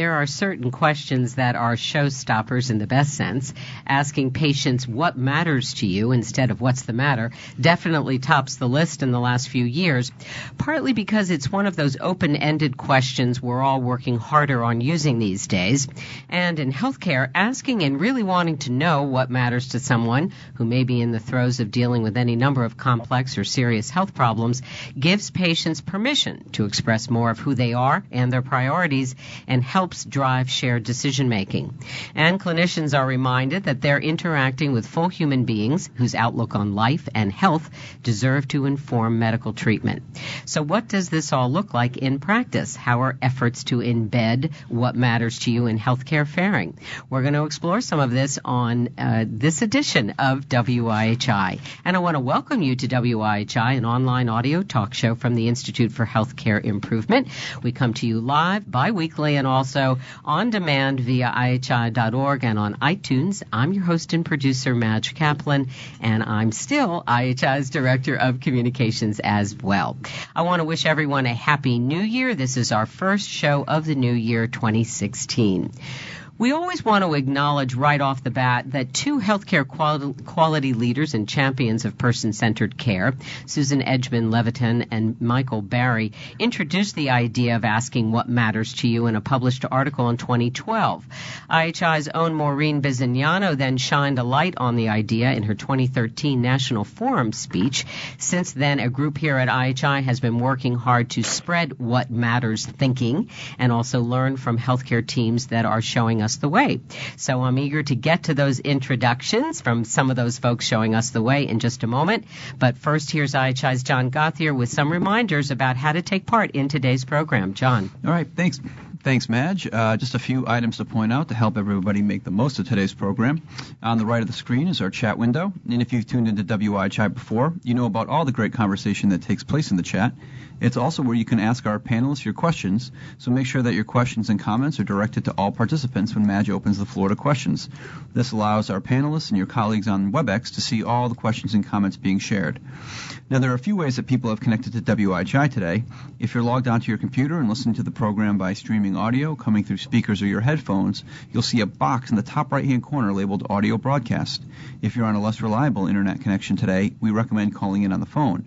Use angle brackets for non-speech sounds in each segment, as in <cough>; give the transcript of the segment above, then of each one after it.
there are certain questions that are showstoppers in the best sense. Asking patients what matters to you instead of what's the matter definitely tops the list in the last few years, partly because it's one of those open ended questions we're all working harder on using these days. And in healthcare, asking and really wanting to know what matters to someone who may be in the throes of dealing with any number of complex or serious health problems gives patients permission to express more of who they are and their priorities and helps drive shared decision making. And clinicians are reminded that they're interacting with full human beings whose outlook on life and health deserve to inform medical treatment. So what does this all look like in practice? How are efforts to embed what matters to you in healthcare faring? We're going to explore some of this on uh, this edition of WIHI. And I want to welcome you to WIHI, an online audio talk show from the Institute for Healthcare Improvement. We come to you live bi-weekly and also on demand via IHI.org and on iTunes. I'm your host and producer, Madge Kaplan, and I'm still IHI's Director of Communications as well. I want to wish everyone a happy new year. This is our first show of the new year 2016. We always want to acknowledge right off the bat that two healthcare quality leaders and champions of person centered care, Susan Edgman Levitan and Michael Barry, introduced the idea of asking what matters to you in a published article in 2012. IHI's own Maureen Bisognano then shined a light on the idea in her 2013 National Forum speech. Since then, a group here at IHI has been working hard to spread what matters thinking and also learn from healthcare teams that are showing us us the way. So I'm eager to get to those introductions from some of those folks showing us the way in just a moment. But first, here's IHI's John Gothier with some reminders about how to take part in today's program. John. All right, thanks. Thanks, Madge. Uh, just a few items to point out to help everybody make the most of today's program. On the right of the screen is our chat window, and if you've tuned into WIHI before, you know about all the great conversation that takes place in the chat. It's also where you can ask our panelists your questions, so make sure that your questions and comments are directed to all participants when Madge opens the floor to questions. This allows our panelists and your colleagues on WebEx to see all the questions and comments being shared. Now, there are a few ways that people have connected to WIHI today. If you're logged onto your computer and listening to the program by streaming audio coming through speakers or your headphones, you'll see a box in the top right hand corner labeled Audio Broadcast. If you're on a less reliable internet connection today, we recommend calling in on the phone.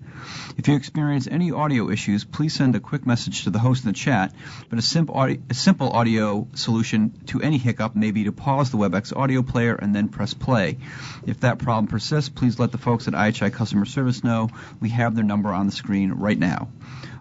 If you experience any audio issues, please send a quick message to the host in the chat. But a simple audio, a simple audio solution to any hiccup may be to pause the WebEx audio player and then press play. If that problem persists, please let the folks at IHI Customer Service know. We have their number on the screen right now.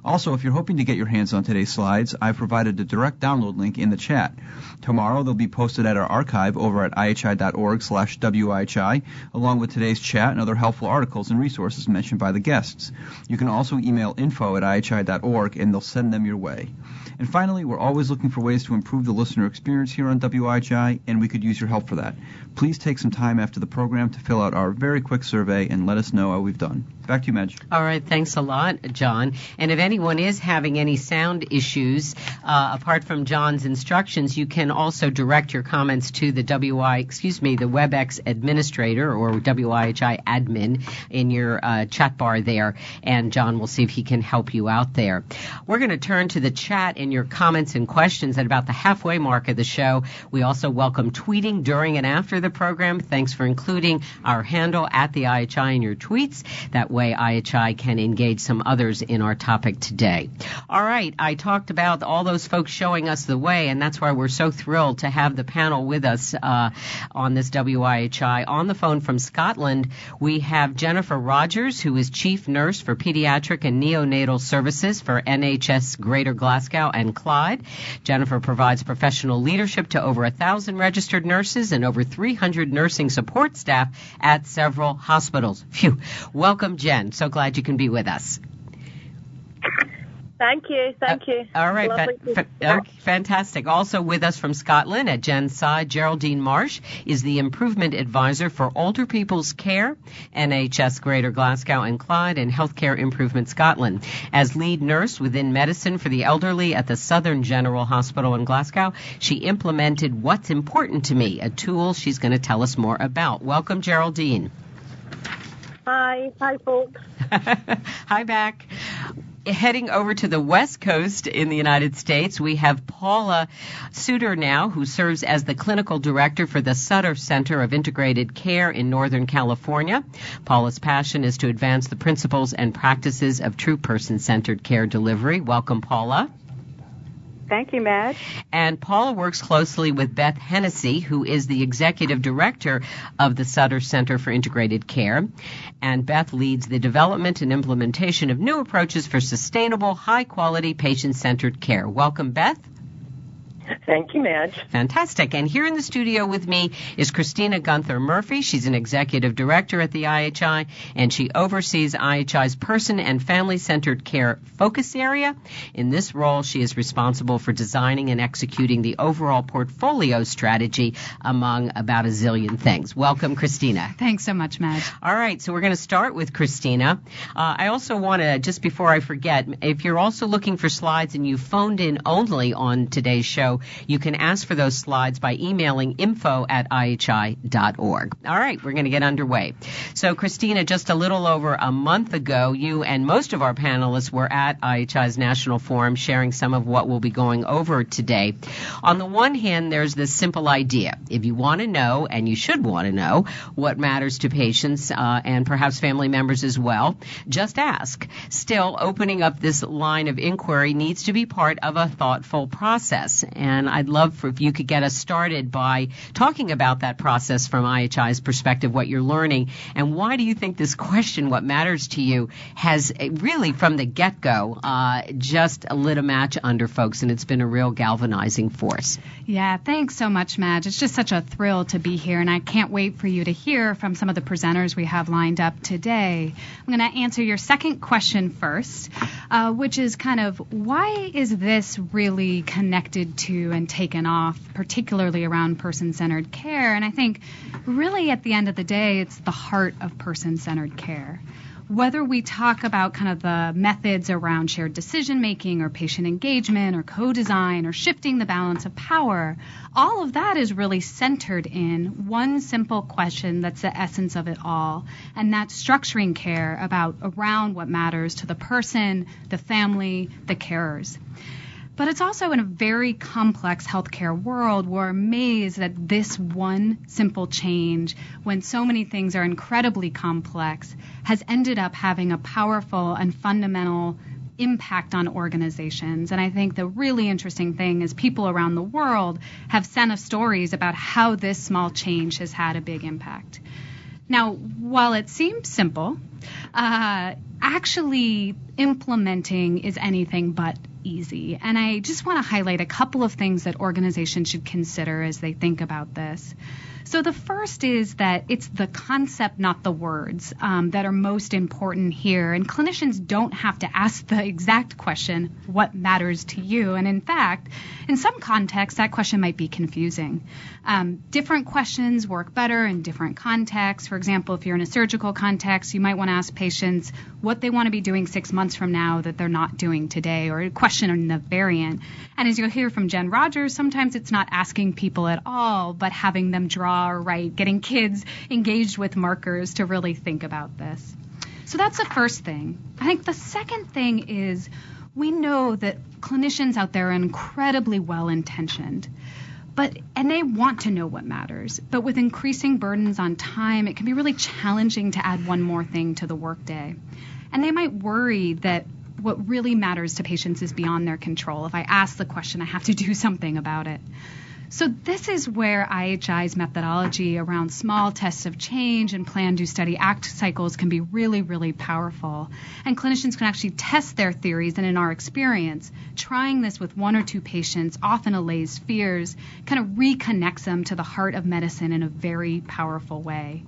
Also, if you're hoping to get your hands on today's slides, I've provided a direct download link in the chat. Tomorrow they'll be posted at our archive over at ihi.org slash wihi, along with today's chat and other helpful articles and resources mentioned by the guests. You can also email info at ihi.org and they'll send them your way. And finally, we're always looking for ways to improve the listener experience here on WIHI, and we could use your help for that. Please take some time after the program to fill out our very quick survey and let us know how we've done. Back to you, Madge. All right, thanks a lot, John. And if anyone is having any sound issues, uh, apart from John's instructions, you can also direct your comments to the WI, excuse me, the WebEx administrator or WIHI admin in your uh, chat bar there, and John will see if he can help you out there. We're going to turn to the chat and your comments and questions at about the halfway mark of the show. We also welcome tweeting during and after the program. Thanks for including our handle at the IHI in your tweets. That way IHI can engage some others in our topic today. All right, I talked about all those folks showing us the way, and that's why we're so thrilled to have the panel with us uh, on this WIHI. On the phone from Scotland, we have Jennifer Rogers, who is Chief Nurse for Pediatric and Neonatal Services for NHS Greater Glasgow and Clyde. Jennifer provides professional leadership to over a thousand registered nurses and over 300 nursing support staff at several hospitals. Phew. Welcome, Jen. So glad you can be with us. Thank you. Thank you. Uh, all right. Fa- fa- fantastic. Also with us from Scotland at Jen's side, Geraldine Marsh is the Improvement Advisor for Older People's Care, NHS Greater Glasgow and Clyde, and Healthcare Improvement Scotland. As lead nurse within medicine for the elderly at the Southern General Hospital in Glasgow, she implemented What's Important to Me, a tool she's going to tell us more about. Welcome, Geraldine. Hi. Hi, folks. <laughs> Hi back. Heading over to the West Coast in the United States, we have Paula Suter now, who serves as the clinical director for the Sutter Center of Integrated Care in Northern California. Paula's passion is to advance the principles and practices of true person centered care delivery. Welcome, Paula. Thank you, Madge. And Paula works closely with Beth Hennessy, who is the executive director of the Sutter Center for Integrated Care. And Beth leads the development and implementation of new approaches for sustainable, high quality, patient centered care. Welcome, Beth. Thank you, Madge. Fantastic. And here in the studio with me is Christina Gunther Murphy. She's an executive director at the IHI, and she oversees IHI's person and family centered care focus area. In this role, she is responsible for designing and executing the overall portfolio strategy among about a zillion things. Welcome, Christina. Thanks so much, Madge. All right, so we're going to start with Christina. Uh, I also want to, just before I forget, if you're also looking for slides and you phoned in only on today's show, you can ask for those slides by emailing info at ihi.org. All right, we're going to get underway. So, Christina, just a little over a month ago, you and most of our panelists were at IHI's National Forum sharing some of what we'll be going over today. On the one hand, there's this simple idea. If you want to know, and you should want to know, what matters to patients uh, and perhaps family members as well, just ask. Still, opening up this line of inquiry needs to be part of a thoughtful process. And I'd love for if you could get us started by talking about that process from IHI's perspective, what you're learning, and why do you think this question, what matters to you, has really from the get go uh, just lit a match under folks, and it's been a real galvanizing force. Yeah, thanks so much, Madge. It's just such a thrill to be here, and I can't wait for you to hear from some of the presenters we have lined up today. I'm going to answer your second question first, uh, which is kind of why is this really connected to and taken off, particularly around person centered care? And I think really at the end of the day, it's the heart of person centered care whether we talk about kind of the methods around shared decision making or patient engagement or co design or shifting the balance of power, all of that is really centered in one simple question that's the essence of it all, and that's structuring care about around what matters to the person, the family, the carers. But it's also in a very complex healthcare world we're amazed that this one simple change, when so many things are incredibly complex, has ended up having a powerful and fundamental impact on organizations. And I think the really interesting thing is people around the world have sent us stories about how this small change has had a big impact. Now, while it seems simple, uh, actually implementing is anything but easy. And I just want to highlight a couple of things that organizations should consider as they think about this. So the first is that it's the concept, not the words, um, that are most important here. And clinicians don't have to ask the exact question, what matters to you? And in fact, in some contexts, that question might be confusing. Um, different questions work better in different contexts. For example, if you're in a surgical context, you might want to ask patients what they want to be doing six months from now that they're not doing today, or a question in the variant. And as you'll hear from Jen Rogers, sometimes it's not asking people at all, but having them draw or write, getting kids engaged with markers to really think about this. So that's the first thing. I think the second thing is we know that clinicians out there are incredibly well intentioned but and they want to know what matters. But with increasing burdens on time it can be really challenging to add one more thing to the workday. And they might worry that what really matters to patients is beyond their control. If i ask the question i have to do <laughs> something about it so this is where IHI's methodology around small tests of change and plan, do, study, act cycles can be really, really powerful. And clinicians can actually test their theories. And in our experience, trying this with one or two patients often allays fears, kind of reconnects them to the heart of medicine in a very powerful way.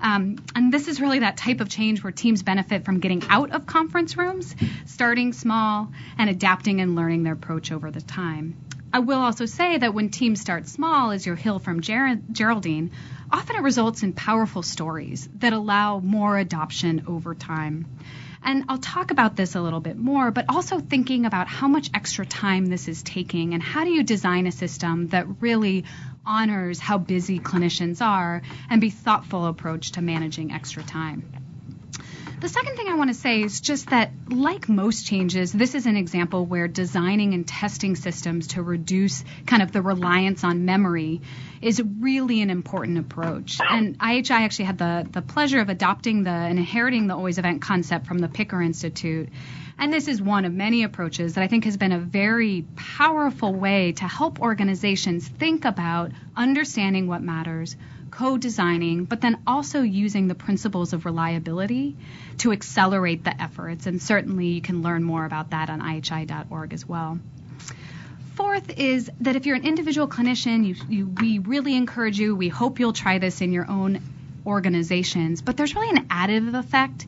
Um, and this is really that type of change where teams benefit from getting out of conference rooms, starting small, and adapting and learning their approach over the time. I will also say that when teams start small, as you'll hear from Ger- Geraldine, often it results in powerful stories that allow more adoption over time. And I'll talk about this a little bit more, but also thinking about how much extra time this is taking and how do you design a system that really honors how busy clinicians are and be thoughtful approach to managing extra time. The second thing I want to say is just that, like most changes, this is an example where designing and testing systems to reduce kind of the reliance on memory is really an important approach. And IHI actually had the, the pleasure of adopting the and inheriting the always event concept from the Picker Institute. And this is one of many approaches that I think has been a very powerful way to help organizations think about understanding what matters, co designing, but then also using the principles of reliability to accelerate the efforts. And certainly you can learn more about that on IHI.org as well. Fourth is that if you're an individual clinician, you, you, we really encourage you, we hope you'll try this in your own organizations, but there's really an additive effect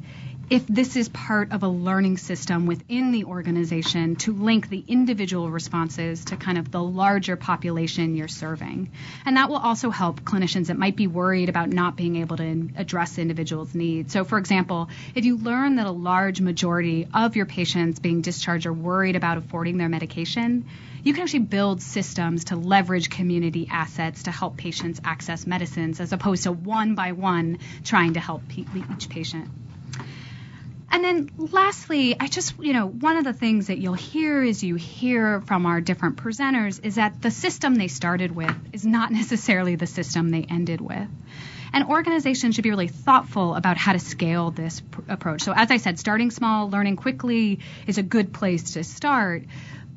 if this is part of a learning system within the organization to link the individual responses to kind of the larger population you're serving. And that will also help clinicians that might be worried about not being able to address individuals' needs. So, for example, if you learn that a large majority of your patients being discharged are worried about affording their medication, you can actually build systems to leverage community assets to help patients access medicines as opposed to one by one trying to help each patient. And then lastly, I just, you know, one of the things that you'll hear as you hear from our different presenters is that the system they started with is not <laughs> necessarily the system they ended with. And organizations should be really thoughtful about how to scale this pr- approach. So, as I said, starting small, learning quickly is a good place to start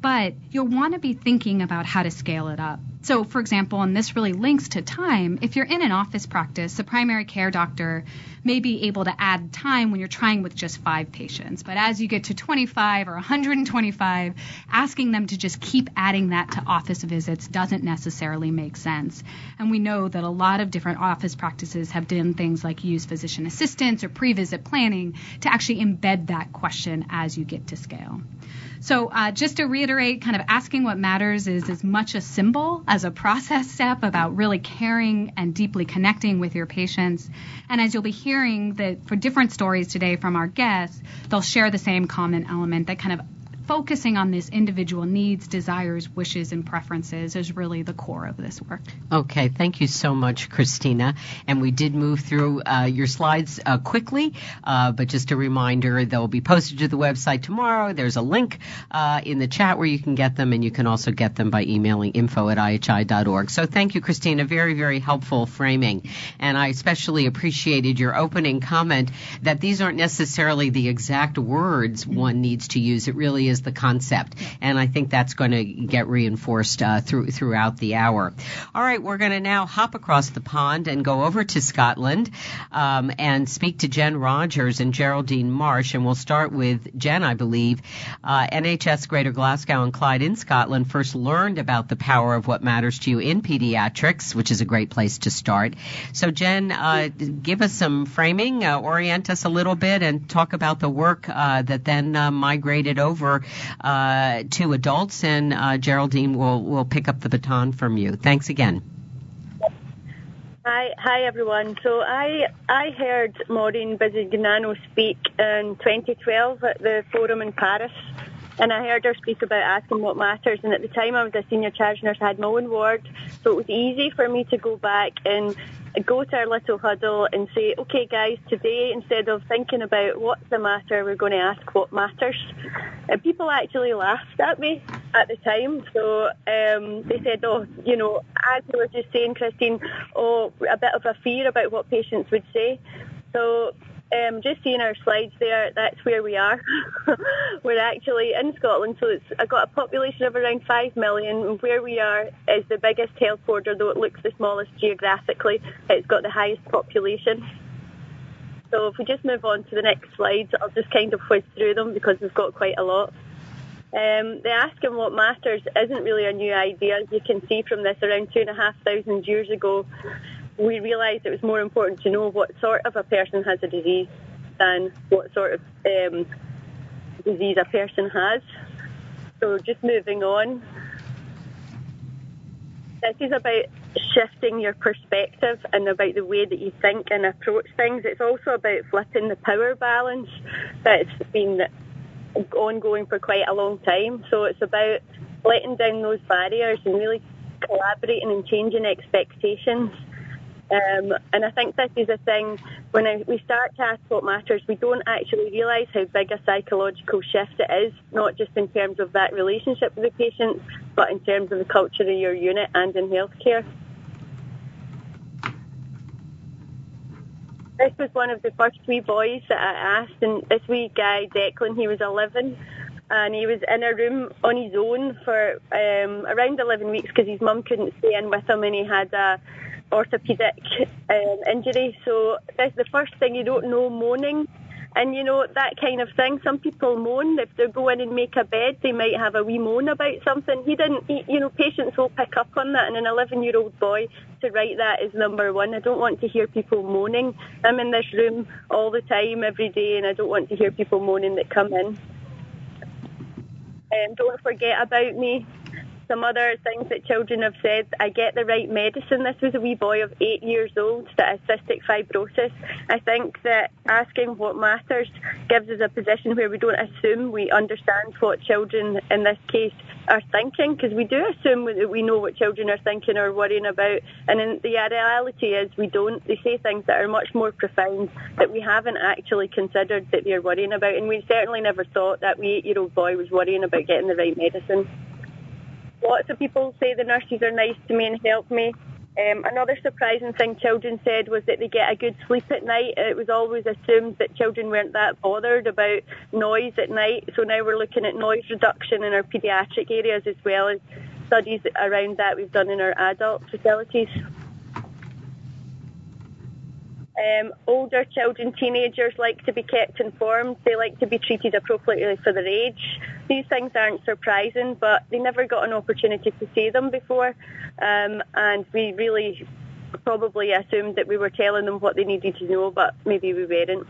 but you'll want to be thinking about how to scale it up. So, for example, and this really links to time, if you're in an office practice, a primary care doctor may be able to add time when you're trying with just five patients. But as you get to 25 or 125, asking them to just keep adding that to office visits doesn't necessarily make sense. And we know that a lot of different office practices have done things like use physician assistants or pre visit planning to actually embed that question as you get to scale. So, uh, just to reiterate, kind of asking what matters is as much a symbol as a process step about really caring and deeply connecting with your patients. And as you'll be hearing that for different stories today from our guests, they'll share the same common element that kind of focusing on this individual needs, desires, wishes, and preferences is really the core of this work. Okay, thank you so much, Christina. And we did move through uh, your slides uh, quickly, uh, but just a reminder, they'll be posted to the website tomorrow. There's a link uh, in the chat where you can get them, and you can also get them by emailing info at ihi.org. So thank you, Christina. Very, very helpful framing. And I especially appreciated your opening comment that these aren't necessarily the exact words one needs to use. It really is the concept, and I think that's going to get reinforced uh, through throughout the hour. All right, we're going to now hop across the pond and go over to Scotland um, and speak to Jen Rogers and Geraldine Marsh, and we'll start with Jen, I believe. Uh, NHS Greater Glasgow and Clyde in Scotland first learned about the power of what matters to you in pediatrics, which is a great place to start. So, Jen, uh, give us some framing, uh, orient us a little bit, and talk about the work uh, that then uh, migrated over uh, to adults, and uh, Geraldine will will pick up the baton from you. Thanks again. Hi, hi everyone. So I I heard Maureen Bisognano speak in 2012 at the forum in Paris, and I heard her speak about asking what matters. And at the time, I was a senior charge nurse, I had my own ward, so it was easy for me to go back and go to our little huddle and say, okay, guys, today instead of thinking about what's the matter, we're going to ask what matters. And people actually laughed at me at the time. So um, they said, oh, you know, as you were just saying, Christine, oh, a bit of a fear about what patients would say. So um, just seeing our slides there, that's where we are. <laughs> We're actually in Scotland, so it's I've got a population of around 5 million. Where we are is the biggest health border, though it looks the smallest geographically. It's got the highest population. So if we just move on to the next slides, I'll just kind of whiz through them because we've got quite a lot. Um, the asking what matters isn't really a new idea. You can see from this around two and a half thousand years ago, we realised it was more important to know what sort of a person has a disease than what sort of um, disease a person has. So just moving on. This is about shifting your perspective and about the way that you think and approach things. It's also about flipping the power balance that's been ongoing for quite a long time. So it's about letting down those barriers and really collaborating and changing expectations Um, and I think this is a thing when I, we start to ask what matters, we don't actually realise how big a psychological shift it is, not just in terms of that relationship with the patient, but in terms of the culture of your unit and in healthcare. This was one of the first wee boys that I asked, and this wee guy, Declan, he was 11 and he was in a room on his own for um, around 11 weeks because his mum couldn't stay in with him and he had a orthopedic um, injury. So that's the first thing you don't know moaning. And you know, that kind of thing. Some people moan. If they go in and make a bed, they might have a wee moan about something. He didn't, he, you know, patients will pick up on that. And an 11 year old boy to write that is number one. I don't want to hear people moaning. I'm in this room all the time, every day, and I don't want to hear people moaning that come in. Um, don't forget about me. Some other things that children have said, I get the right medicine. This was a wee boy of eight years old that has cystic fibrosis. I think that asking what matters gives us a position where we don't assume we understand what children, in this case, are thinking, because we do assume that we know what children are thinking or worrying about, and in the reality is we don't. They say things that are much more profound that we haven't actually considered that they're worrying about, and we certainly never thought that we eight-year-old boy was worrying about getting the right medicine. Lots of people say the nurses are nice to me and help me. Um, another surprising thing children said was that they get a good sleep at night. It was always assumed that children weren't that bothered about noise at night. So now we're looking at noise reduction in our paediatric areas as well as studies around that we've done in our adult facilities. Um, older children, teenagers like to be kept informed. They like to be treated appropriately for their age. These things aren't surprising, but they never got an opportunity to see them before. Um, and we really probably assumed that we were telling them what they needed to know, but maybe we weren't.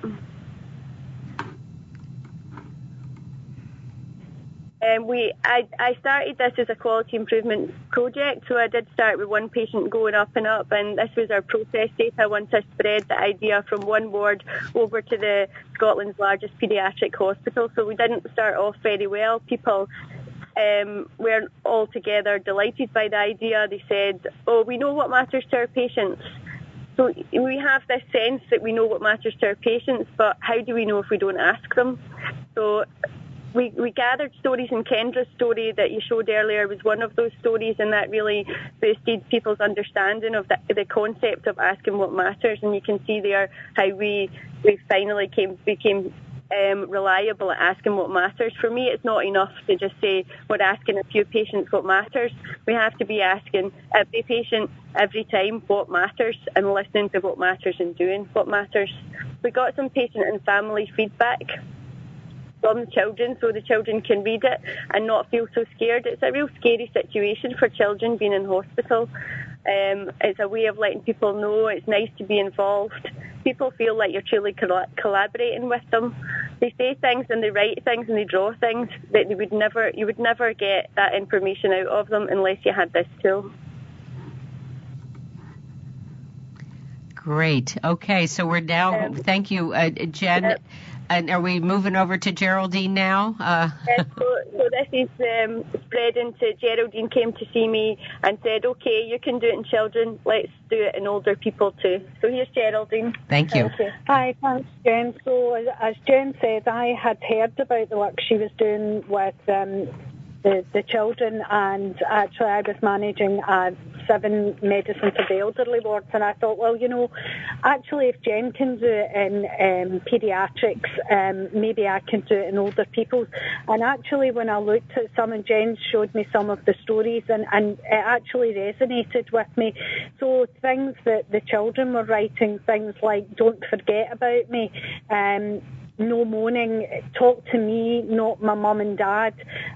Um, we, I, I started this as a quality improvement project, so I did start with one patient going up and up, and this was our process data once I spread the idea from one ward over to the Scotland's largest paediatric hospital. So we didn't start off very well. People um, weren't altogether delighted by the idea. They said, "Oh, we know what matters to our patients." So we have this sense that we know what matters to our patients, but how do we know if we don't ask them? So we, we gathered stories, and Kendra's story that you showed earlier was one of those stories, and that really boosted people's understanding of the, the concept of asking what matters. And you can see there how we we finally came became um, reliable at asking what matters. For me, it's not enough to just say we're asking a few patients what matters. We have to be asking every patient every time what matters and listening to what matters and doing what matters. We got some patient and family feedback from the children so the children can read it and not feel so scared. It's a real scary situation for children being in hospital. Um, it's a way of letting people know it's nice to be involved. People feel like you're truly collaborating with them. They say things and they write things and they draw things that they would never, you would never get that information out of them unless you had this tool. Great. Okay, so we're now. Um, thank you, uh, Jen. Uh, and are we moving over to Geraldine now? Uh, yes, so, so, this is um, spreading to Geraldine came to see me and said, okay, you can do it in children, let's do it in older people too. So here's Geraldine. Thank you. Hi, thanks, Jen. So as Jen said, I had heard about the work she was doing with um, the, the children, and actually I was managing a seven medicine for the elderly wards, and I thought, well, you know, actually if Jen can do it in um, paediatrics, um, maybe I can do it in older people. And actually, when I looked at some, and Jen showed me some of the stories, and, and it actually resonated with me. So things that the children were writing, things like "Don't forget about me." Um, no moaning, talk to me, not my mum and dad.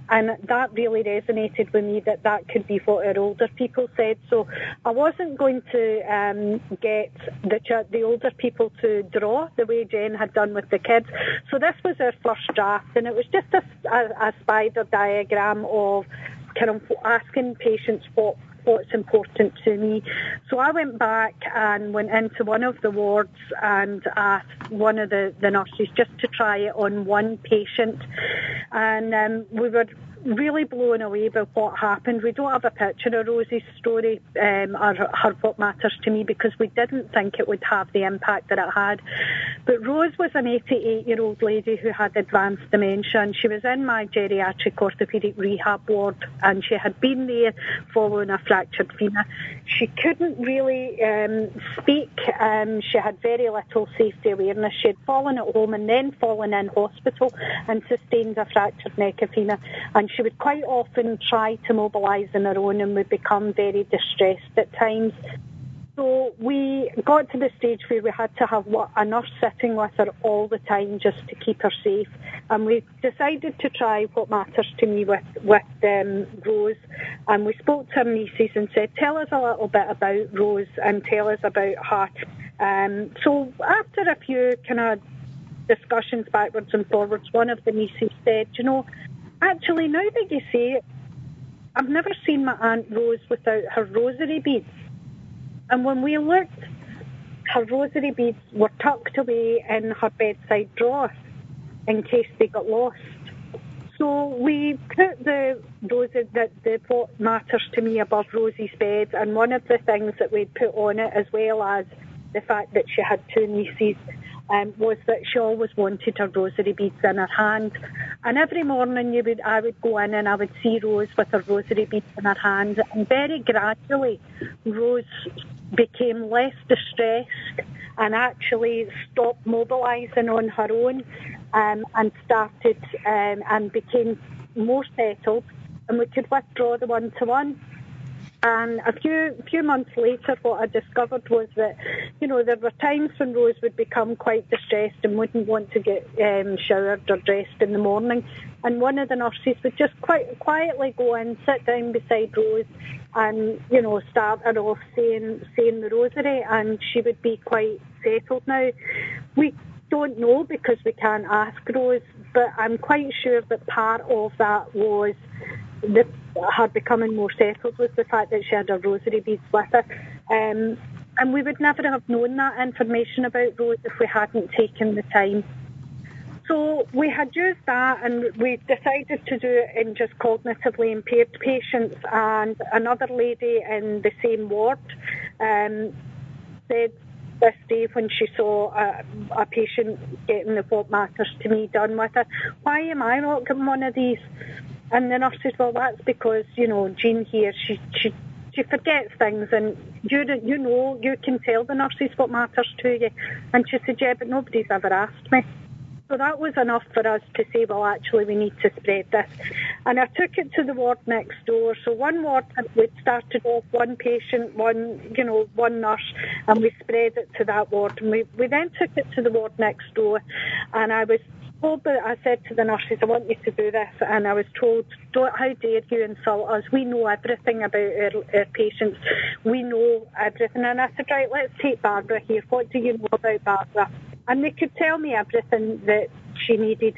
And that really resonated with me that that could be what our older people said. So I wasn't going to um, get the, ch- the older people to draw the way Jen had done with the kids. So this was our first draft, and it was just a, a, a spider diagram of kind of asking patients what what's important to me. So I went back and went into one of the wards and asked one of the, the nurses just to try it on one patient. And um, we were really blown away by what happened. We don't have a picture of Rosie's story um, or her What Matters to Me because we didn't think it would have the impact that it had. But Rose was an 88 year old lady who had advanced dementia and she was in my geriatric orthopaedic rehab ward and she had been there following a fractured femur. She couldn't really um, speak. Um, she had very little safety awareness. She had fallen at home and then fallen in hospital and sustained a fractured neck of femur. And she would quite often try to mobilise on her own and would become very distressed at times. So we got to the stage where we had to have a nurse sitting with her all the time just to keep her safe. And we decided to try what matters to me with, with um, Rose. And we spoke to her nieces and said, tell us a little bit about Rose and tell us about her. Um, so after a few kind of discussions backwards and forwards, one of the nieces said, you know, actually, now that you say it, I've never seen my Aunt Rose without her rosary beads. And when we looked, her rosary beads were tucked away in her bedside drawer in case they got lost. So we put the roses that the what matters to me above Rosie's bed, and one of the things that we put on it, as well as the fact that she had two nieces, um, was that she always wanted her rosary beads in her hand. And every morning you would, I would go in and I would see Rose with her rosary beads in her hand. And very gradually, Rose became less distressed and actually stopped mobilising on her own um, and started um, and became more settled. And we could withdraw the one-to-one. And a few few months later, what I discovered was that, you know, there were times when Rose would become quite distressed and wouldn't want to get um, showered or dressed in the morning. And one of the nurses would just quite quietly go in, sit down beside Rose, and you know, start her off saying saying the rosary, and she would be quite settled. Now, we don't know because we can't ask Rose, but I'm quite sure that part of that was the her becoming more settled was the fact that she had her rosary beads with her. Um, and we would never have known that information about Rose if we hadn't taken the time. So we had used that and we decided to do it in just cognitively impaired patients and another lady in the same ward um, said this day when she saw a, a patient getting the What Matters to Me done with her, why am I not getting one of these? And the nurse said, well, that's because, you know, Jean here, she, she, she forgets things and you, you know, you can tell the nurses what matters to you. And she said, yeah, but nobody's ever asked me. So that was enough for us to say, well, actually, we need to spread this. And I took it to the ward next door. So one ward, we started off one patient, one, you know, one nurse, and we spread it to that ward. And we, we then took it to the ward next door, and I was told that I said to the nurses, I want you to do this, and I was told, Don't, how dare you insult us? We know everything about our, our patients. We know everything. And I said, right, let's take Barbara here. What do you know about Barbara? And they could tell me everything that she needed.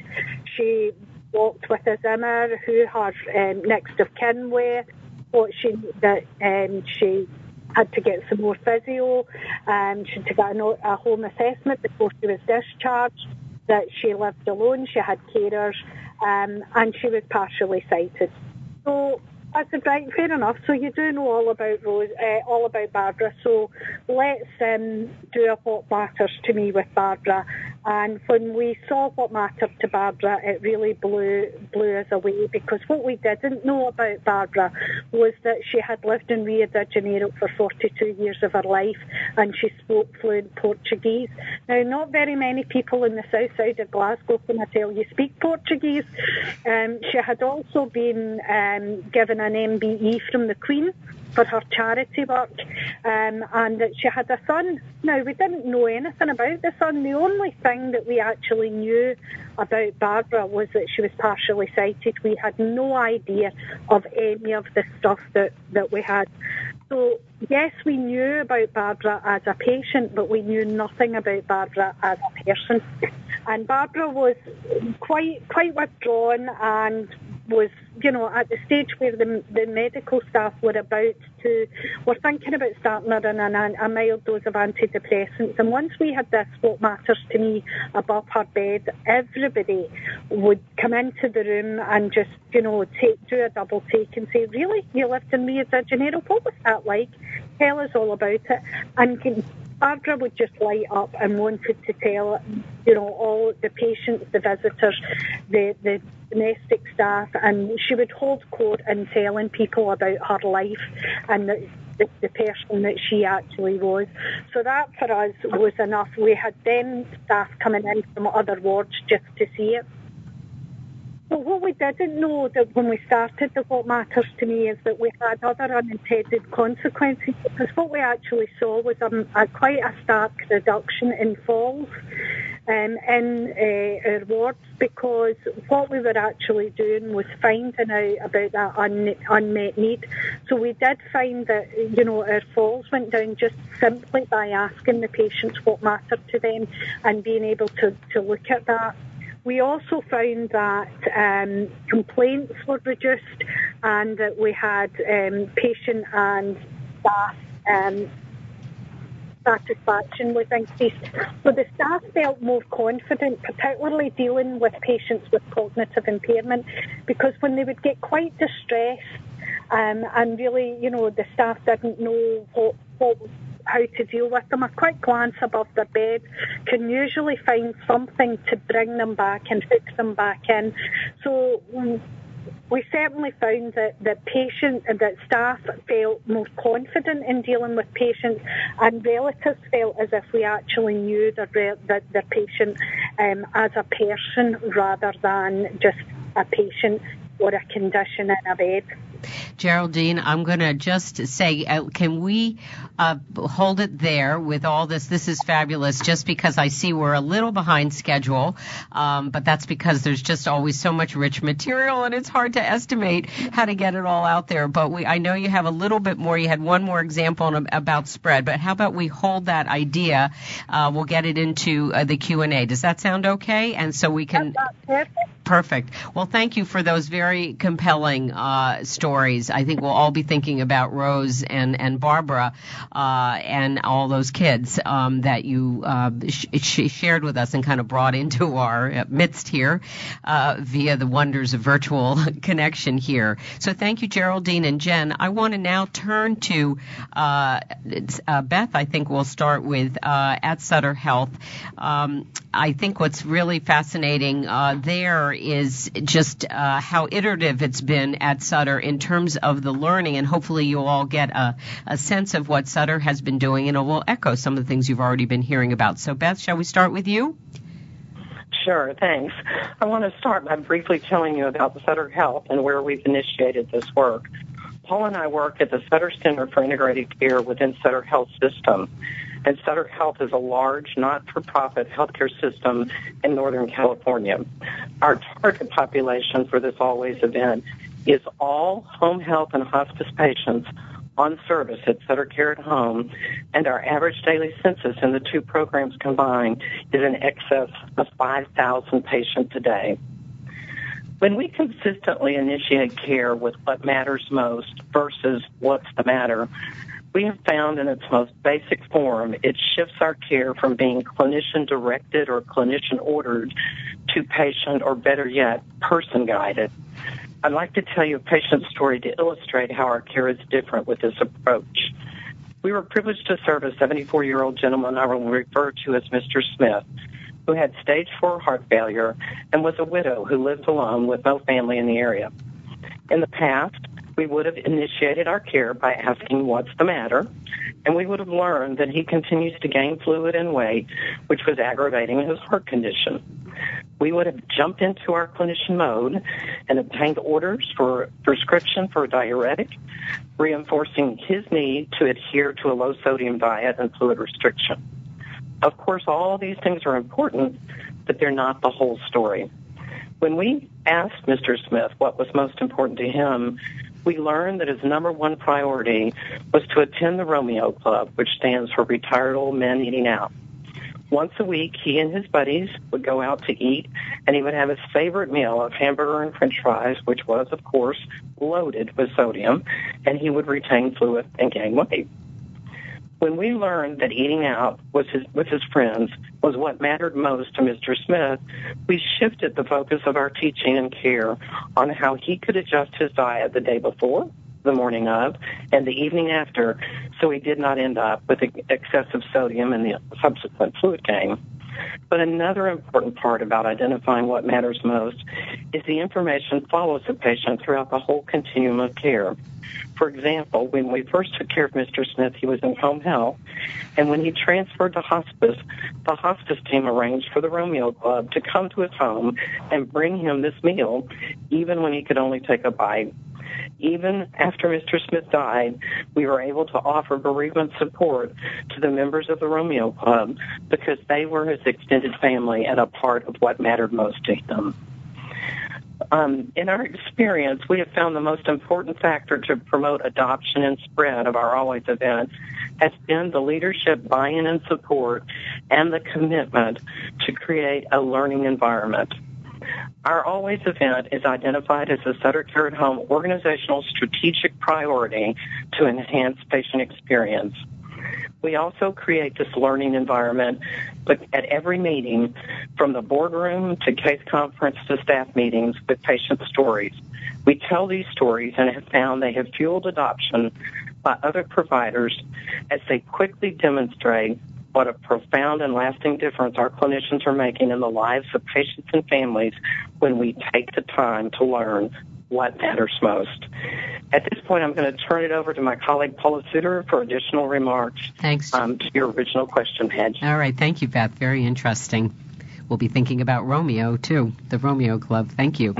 She walked with a Zimmer, who her um, next of kin were, what she that um, she had to get some more physio, um, she had to get a, a home assessment before she was discharged that she lived alone, she had carers, um, and she was partially sighted. So I said, right, fair enough. So you do know all about Rose, uh, all about Barbara. So let's um, do a what matters to me with Barbara. And when we saw what mattered to Barbara, it really blew blew us away because what we didn't know about Barbara was that she had lived in Rio de Janeiro for 42 years of her life and she spoke fluent Portuguese. Now, not very many people in the south side of Glasgow can I tell you speak Portuguese. Um, she had also been um, given an MBE from the Queen for her charity work, um, and that she had a son. Now, we didn't know anything about the son. The only thing that we actually knew about Barbara was that she was partially sighted. We had no idea of any of the stuff that, that we had. So, yes, we knew about Barbara as a patient, but we knew nothing about Barbara as a person. And Barbara was quite quite withdrawn and was, you know, at the stage where the, the medical staff were about to, were thinking about starting her on a, a mild dose of antidepressants. And once we had this, what matters to me, above her bed, everybody would come into the room and just, you know, take, do a double take and say, really? You lived in Rio de Janeiro? What was that like? Tell us all about it. And can, Barbara would just light up and wanted to tell, you know, all the patients, the visitors, the, the domestic staff, and she would hold court and telling people about her life and the, the, the person that she actually was. So that for us was enough. We had then staff coming in from other wards just to see it. But what we didn't know that when we started the What Matters to Me is that we had other unintended consequences because what we actually saw was a, a quite a stark reduction in falls um, in uh, our wards because what we were actually doing was finding out about that un- unmet need. So we did find that, you know, our falls went down just simply by asking the patients what mattered to them and being able to, to look at that. We also found that um, complaints were reduced and that we had um, patient and staff um, satisfaction was increased. So the staff felt more confident, particularly dealing with patients with cognitive impairment, because when they would get quite distressed um, and really, you know, the staff didn't know what, what how to deal with them. A quick glance above their bed can usually find something to bring them back and hook them back in. So mm, we certainly found that, the patient and that staff felt more confident in dealing with patients and relatives felt as if we actually knew their patient um, as a person rather than just a patient or a condition in a bed. Geraldine, I'm going to just say, uh, can we uh, hold it there with all this? This is fabulous just because I see we're a little behind schedule, um, but that's because there's just always so much rich material and it's hard to estimate how to get it all out there. But we, I know you have a little bit more. You had one more example about spread, but how about we hold that idea? Uh, we'll get it into uh, the Q&A. Does that sound okay? And so we can. Perfect. Well, thank you for those very compelling uh, stories. I think we'll all be thinking about Rose and and Barbara uh, and all those kids um, that you uh, sh- shared with us and kind of brought into our midst here uh, via the wonders of virtual <laughs> connection here. So thank you, Geraldine and Jen. I want to now turn to uh, uh, Beth. I think we'll start with at Sutter Health. Um, I think what's really fascinating there is just uh, how iterative it's been at Sutter in terms of the learning, and hopefully you'll all get a, a sense of what Sutter has been doing, and it will echo some of the things you've already been hearing about. So, Beth, shall we start with you? Sure, thanks. I want to start by briefly telling you about Sutter Health and where we've initiated this work. Paul and I work at the Sutter Center for Integrated Care within Sutter Health System and Sutter Health is a large, not-for-profit healthcare system in Northern California. Our target population for this always event is all home health and hospice patients on service at Sutter Care at Home, and our average daily census in the two programs combined is in excess of 5,000 patients a day. When we consistently initiate care with what matters most versus what's the matter, we have found in its most basic form, it shifts our care from being clinician directed or clinician ordered to patient or better yet, person guided. I'd like to tell you a patient story to illustrate how our care is different with this approach. We were privileged to serve a 74 year old gentleman I will refer to as Mr. Smith, who had stage four heart failure and was a widow who lived alone with no family in the area. In the past, we would have initiated our care by asking what's the matter, and we would have learned that he continues to gain fluid and weight, which was aggravating his heart condition. We would have jumped into our clinician mode and obtained orders for prescription for a diuretic, reinforcing his need to adhere to a low sodium diet and fluid restriction. Of course, all these things are important, but they're not the whole story. When we asked Mr. Smith what was most important to him, we learned that his number one priority was to attend the Romeo Club, which stands for Retired Old Men Eating Out. Once a week, he and his buddies would go out to eat and he would have his favorite meal of hamburger and french fries, which was, of course, loaded with sodium, and he would retain fluid and gain weight. When we learned that eating out was his, with his friends was what mattered most to Mr. Smith, we shifted the focus of our teaching and care on how he could adjust his diet the day before, the morning of, and the evening after, so he did not end up with excessive sodium in the subsequent fluid gain. But another important part about identifying what matters most is the information follows the patient throughout the whole continuum of care. For example, when we first took care of Mr. Smith, he was in home health, and when he transferred to hospice, the hospice team arranged for the Romeo Club to come to his home and bring him this meal, even when he could only take a bite even after Mr. Smith died, we were able to offer bereavement support to the members of the Romeo Club because they were his extended family and a part of what mattered most to him. Um, in our experience, we have found the most important factor to promote adoption and spread of our Always event has been the leadership buy-in and support and the commitment to create a learning environment. Our Always event is identified as a Sutter Care at Home organizational strategic priority to enhance patient experience. We also create this learning environment at every meeting, from the boardroom to case conference to staff meetings with patient stories. We tell these stories and have found they have fueled adoption by other providers as they quickly demonstrate what a profound and lasting difference our clinicians are making in the lives of patients and families when we take the time to learn what matters most. At this point, I'm going to turn it over to my colleague Paula Suter for additional remarks. Thanks. Um, to your original question, Madge. All right. Thank you, Beth. Very interesting. We'll be thinking about Romeo, too, the Romeo Club. Thank you.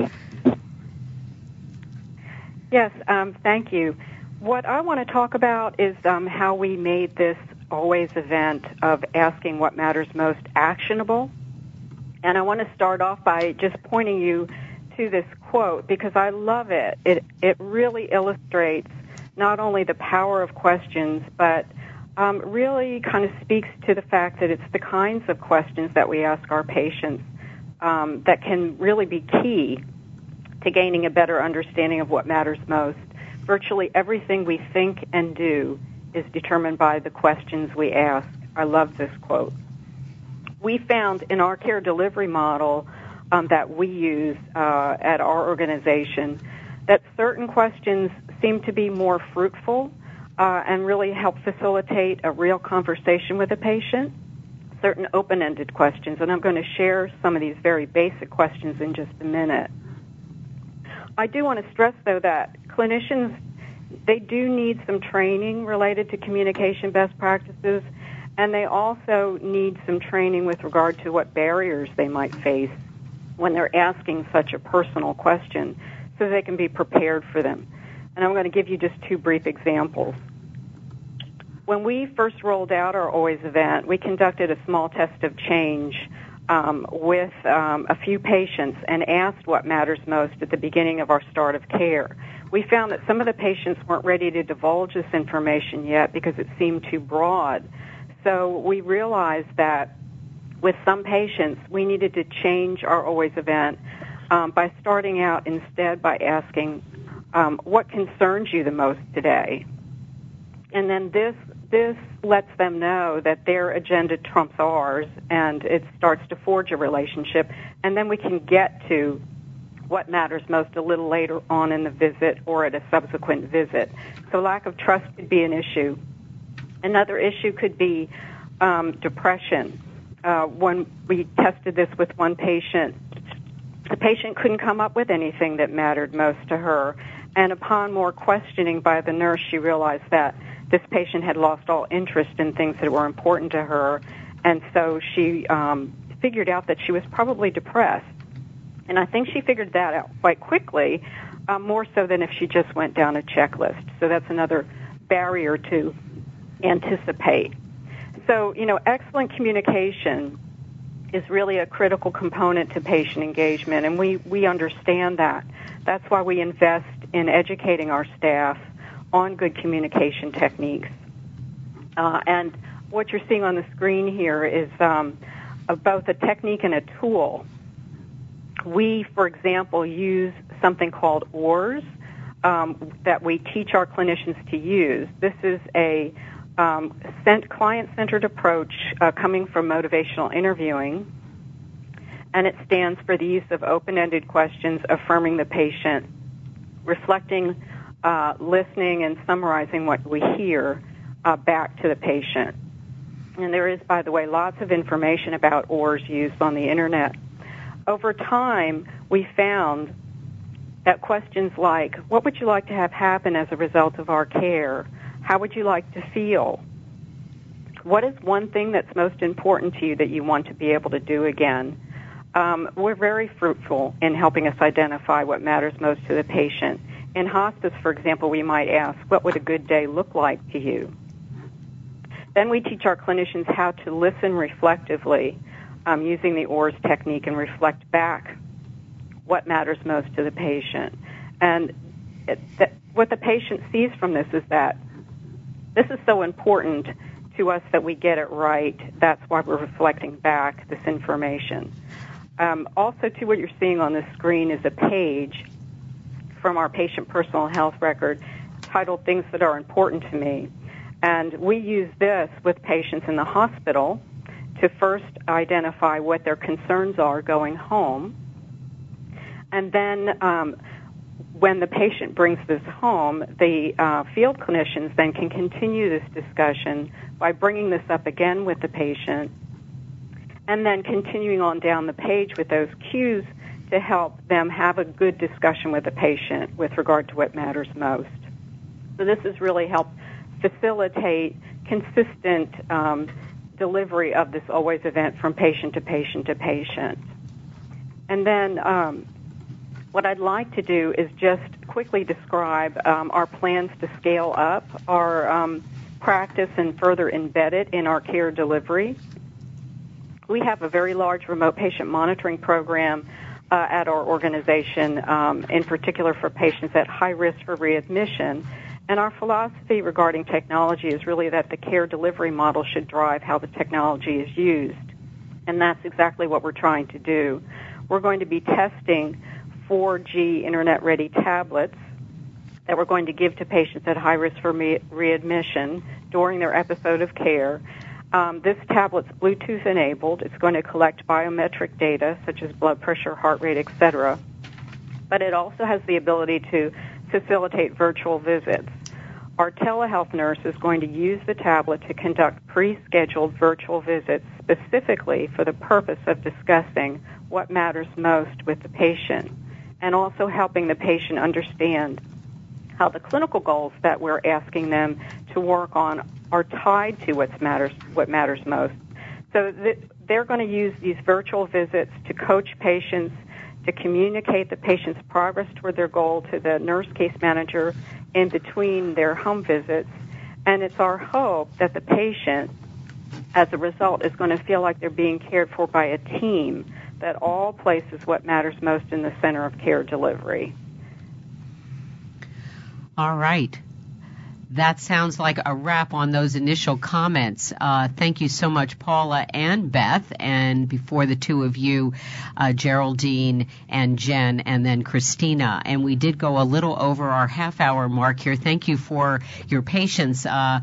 Yes, um, thank you. What I want to talk about is um, how we made this always event of asking what matters most actionable. And I want to start off by just pointing you to this quote because I love it. It it really illustrates not only the power of questions, but um, really kind of speaks to the fact that it's the kinds of questions that we ask our patients um, that can really be key to gaining a better understanding of what matters most. Virtually everything we think and do is determined by the questions we ask. I love this quote. We found in our care delivery model um, that we use uh, at our organization that certain questions seem to be more fruitful uh, and really help facilitate a real conversation with a patient. Certain open ended questions, and I'm going to share some of these very basic questions in just a minute. I do want to stress, though, that clinicians they do need some training related to communication best practices, and they also need some training with regard to what barriers they might face when they're asking such a personal question so they can be prepared for them. And I'm going to give you just two brief examples. When we first rolled out our Always event, we conducted a small test of change um, with um, a few patients and asked what matters most at the beginning of our start of care we found that some of the patients weren't ready to divulge this information yet because it seemed too broad. So we realized that with some patients, we needed to change our always event um, by starting out instead by asking, um, "What concerns you the most today?" And then this this lets them know that their agenda trumps ours, and it starts to forge a relationship. And then we can get to what matters most a little later on in the visit or at a subsequent visit. So lack of trust could be an issue. Another issue could be um, depression. Uh, when we tested this with one patient, the patient couldn't come up with anything that mattered most to her. And upon more questioning by the nurse, she realized that this patient had lost all interest in things that were important to her. And so she um, figured out that she was probably depressed. And I think she figured that out quite quickly, uh, more so than if she just went down a checklist. So that's another barrier to anticipate. So, you know, excellent communication is really a critical component to patient engagement, and we, we understand that. That's why we invest in educating our staff on good communication techniques. Uh, and what you're seeing on the screen here is um, both a technique and a tool we, for example, use something called OARS um, that we teach our clinicians to use. This is a um, client-centered approach uh, coming from motivational interviewing, and it stands for the use of open-ended questions affirming the patient, reflecting, uh, listening, and summarizing what we hear uh, back to the patient. And there is, by the way, lots of information about OARS used on the internet. Over time, we found that questions like, what would you like to have happen as a result of our care? How would you like to feel? What is one thing that's most important to you that you want to be able to do again? Um, we're very fruitful in helping us identify what matters most to the patient. In hospice, for example, we might ask, what would a good day look like to you? Then we teach our clinicians how to listen reflectively um, using the OARS technique and reflect back what matters most to the patient. And it, that, what the patient sees from this is that this is so important to us that we get it right. That's why we're reflecting back this information. Um, also, to what you're seeing on the screen is a page from our patient personal health record titled Things That Are Important to Me. And we use this with patients in the hospital to first identify what their concerns are going home. And then um, when the patient brings this home, the uh, field clinicians then can continue this discussion by bringing this up again with the patient and then continuing on down the page with those cues to help them have a good discussion with the patient with regard to what matters most. So this has really helped facilitate consistent um, delivery of this always event from patient to patient to patient. And then um, what I'd like to do is just quickly describe um, our plans to scale up our um, practice and further embed it in our care delivery. We have a very large remote patient monitoring program uh, at our organization, um, in particular for patients at high risk for readmission. And our philosophy regarding technology is really that the care delivery model should drive how the technology is used. And that's exactly what we're trying to do. We're going to be testing 4G internet ready tablets that we're going to give to patients at high risk for re- readmission during their episode of care. Um, this tablet's Bluetooth enabled. It's going to collect biometric data such as blood pressure, heart rate, etc. But it also has the ability to facilitate virtual visits. Our telehealth nurse is going to use the tablet to conduct pre-scheduled virtual visits specifically for the purpose of discussing what matters most with the patient and also helping the patient understand how the clinical goals that we're asking them to work on are tied to what matters what matters most. So th- they're going to use these virtual visits to coach patients to communicate the patient's progress toward their goal to the nurse case manager in between their home visits. And it's our hope that the patient, as a result, is going to feel like they're being cared for by a team that all places what matters most in the center of care delivery. All right. That sounds like a wrap on those initial comments. Uh, thank you so much, Paula and Beth, and before the two of you, uh, Geraldine and Jen, and then Christina. And we did go a little over our half hour mark here. Thank you for your patience. Uh,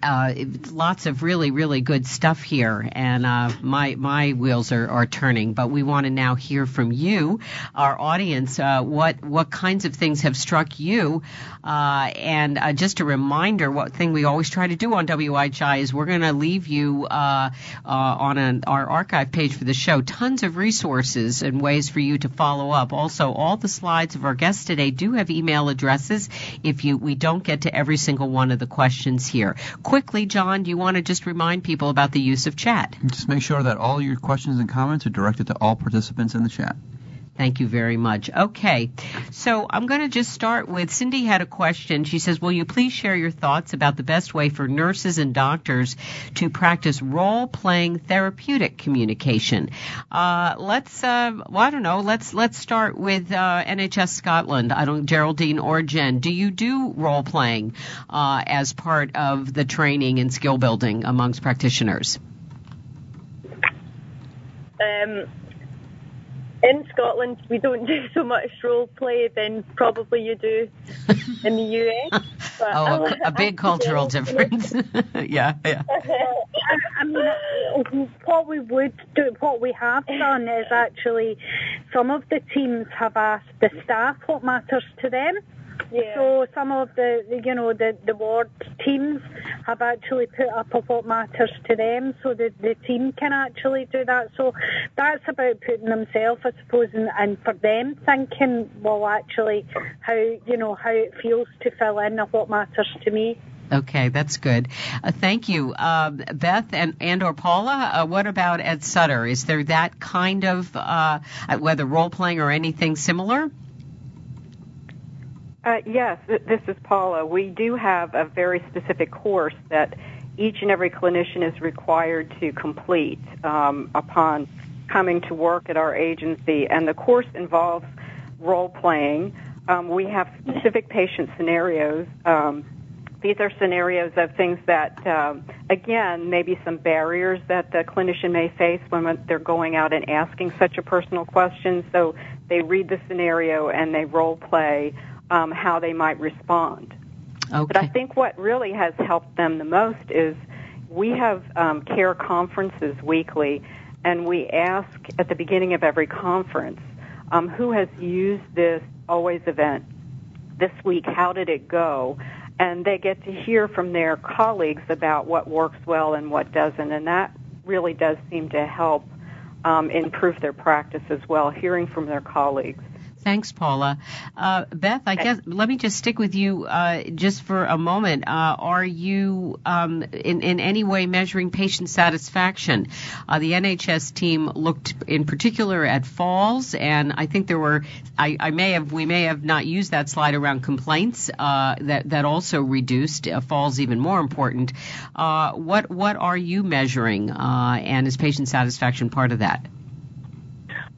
uh lots of really, really good stuff here, and uh, my my wheels are, are turning. But we want to now hear from you, our audience. Uh, what what kinds of things have struck you? and just a reminder reminder, what thing we always try to do on WIHI is we're going to leave you uh, uh, on an, our archive page for the show tons of resources and ways for you to follow up. Also, all the slides of our guests today do have email addresses. If you we don't get to every single one of the questions here, quickly, John, do you want to just remind people about the use of chat? Just make sure that all your questions and comments are directed to all participants in the chat. Thank you very much. Okay, so I'm going to just start with Cindy had a question. She says, Will you please share your thoughts about the best way for nurses and doctors to practice role playing therapeutic communication? Uh, let's, uh, well, I don't know, let's, let's start with uh, NHS Scotland. I don't, Geraldine or Jen, do you do role playing uh, as part of the training and skill building amongst practitioners? Um, in Scotland we don't <laughs> do so much role play than probably you do in the US. But <laughs> oh, a, a big cultural <laughs> difference. yeah, yeah. I mean, what we would do, what we have done is actually some of the teams have asked the staff what matters to them. Yeah. So some of the, the, you know, the, the ward teams have actually put up of what matters to them so that the team can actually do that. So that's about putting themselves, I suppose, and, and for them thinking, well, actually, how, you know, how it feels to fill in of what matters to me. Okay, that's good. Uh, thank you, uh, Beth and and or Paula. Uh, what about at Sutter? Is there that kind of uh, whether role playing or anything similar? Uh, yes, this is Paula. We do have a very specific course that each and every clinician is required to complete um, upon coming to work at our agency, and the course involves role playing. Um, we have specific patient scenarios. Um, these are scenarios of things that, um, again, maybe some barriers that the clinician may face when they're going out and asking such a personal question. So they read the scenario and they role play um, how they might respond. Okay. But I think what really has helped them the most is we have um, care conferences weekly, and we ask at the beginning of every conference um, who has used this always event this week, how did it go? And they get to hear from their colleagues about what works well and what doesn't, and that really does seem to help um, improve their practice as well, hearing from their colleagues. Thanks, Paula. Uh, Beth, I guess let me just stick with you uh, just for a moment. Uh, are you um, in, in any way measuring patient satisfaction? Uh, the NHS team looked in particular at falls, and I think there were. I, I may have we may have not used that slide around complaints uh, that that also reduced uh, falls even more important. what what are you measuring, and is patient satisfaction part of that?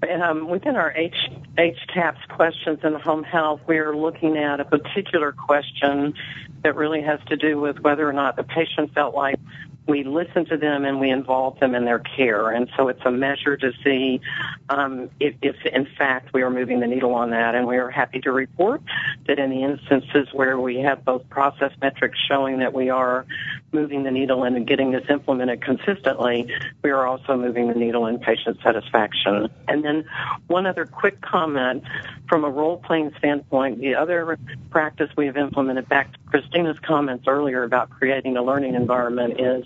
Um, within our H, HCAHPS questions in home health, we are looking at a particular question that really has to do with whether or not the patient felt like we listened to them and we involved them in their care. And so it's a measure to see um, if, if, in fact, we are moving the needle on that. And we are happy to report that in the instances where we have both process metrics showing that we are moving the needle and getting this implemented consistently, we are also moving the needle in patient satisfaction. And then one other quick comment from a role playing standpoint, the other practice we have implemented back to Christina's comments earlier about creating a learning environment is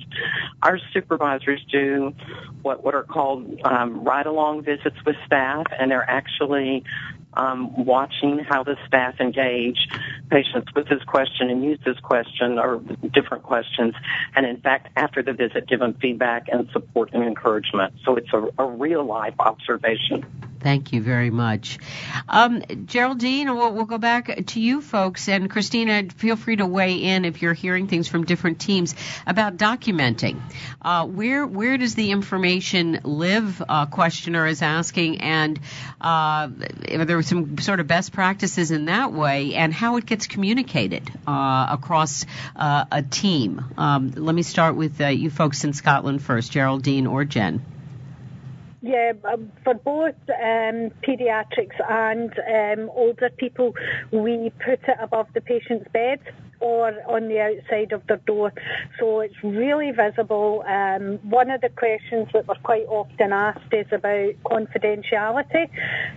our supervisors do what, what are called um, ride along visits with staff and they're actually um, watching how the staff engage patients with this question and use this question or different questions, and in fact, after the visit, give them feedback and support and encouragement. So it's a, a real life observation. Thank you very much. Um, Geraldine, we'll, we'll, go back to you folks. And Christina, feel free to weigh in if you're hearing things from different teams about documenting. Uh, where, where does the information live, uh, questioner is asking, and uh, there are some sort of best practices in that way, and how it gets communicated uh, across uh, a team. Um, let me start with uh, you folks in Scotland first, Geraldine or Jen. Yeah, um, for both um, paediatrics and um, older people, we put it above the patient's bed or on the outside of their door. So it's really visible. Um, one of the questions that we're quite often asked is about confidentiality,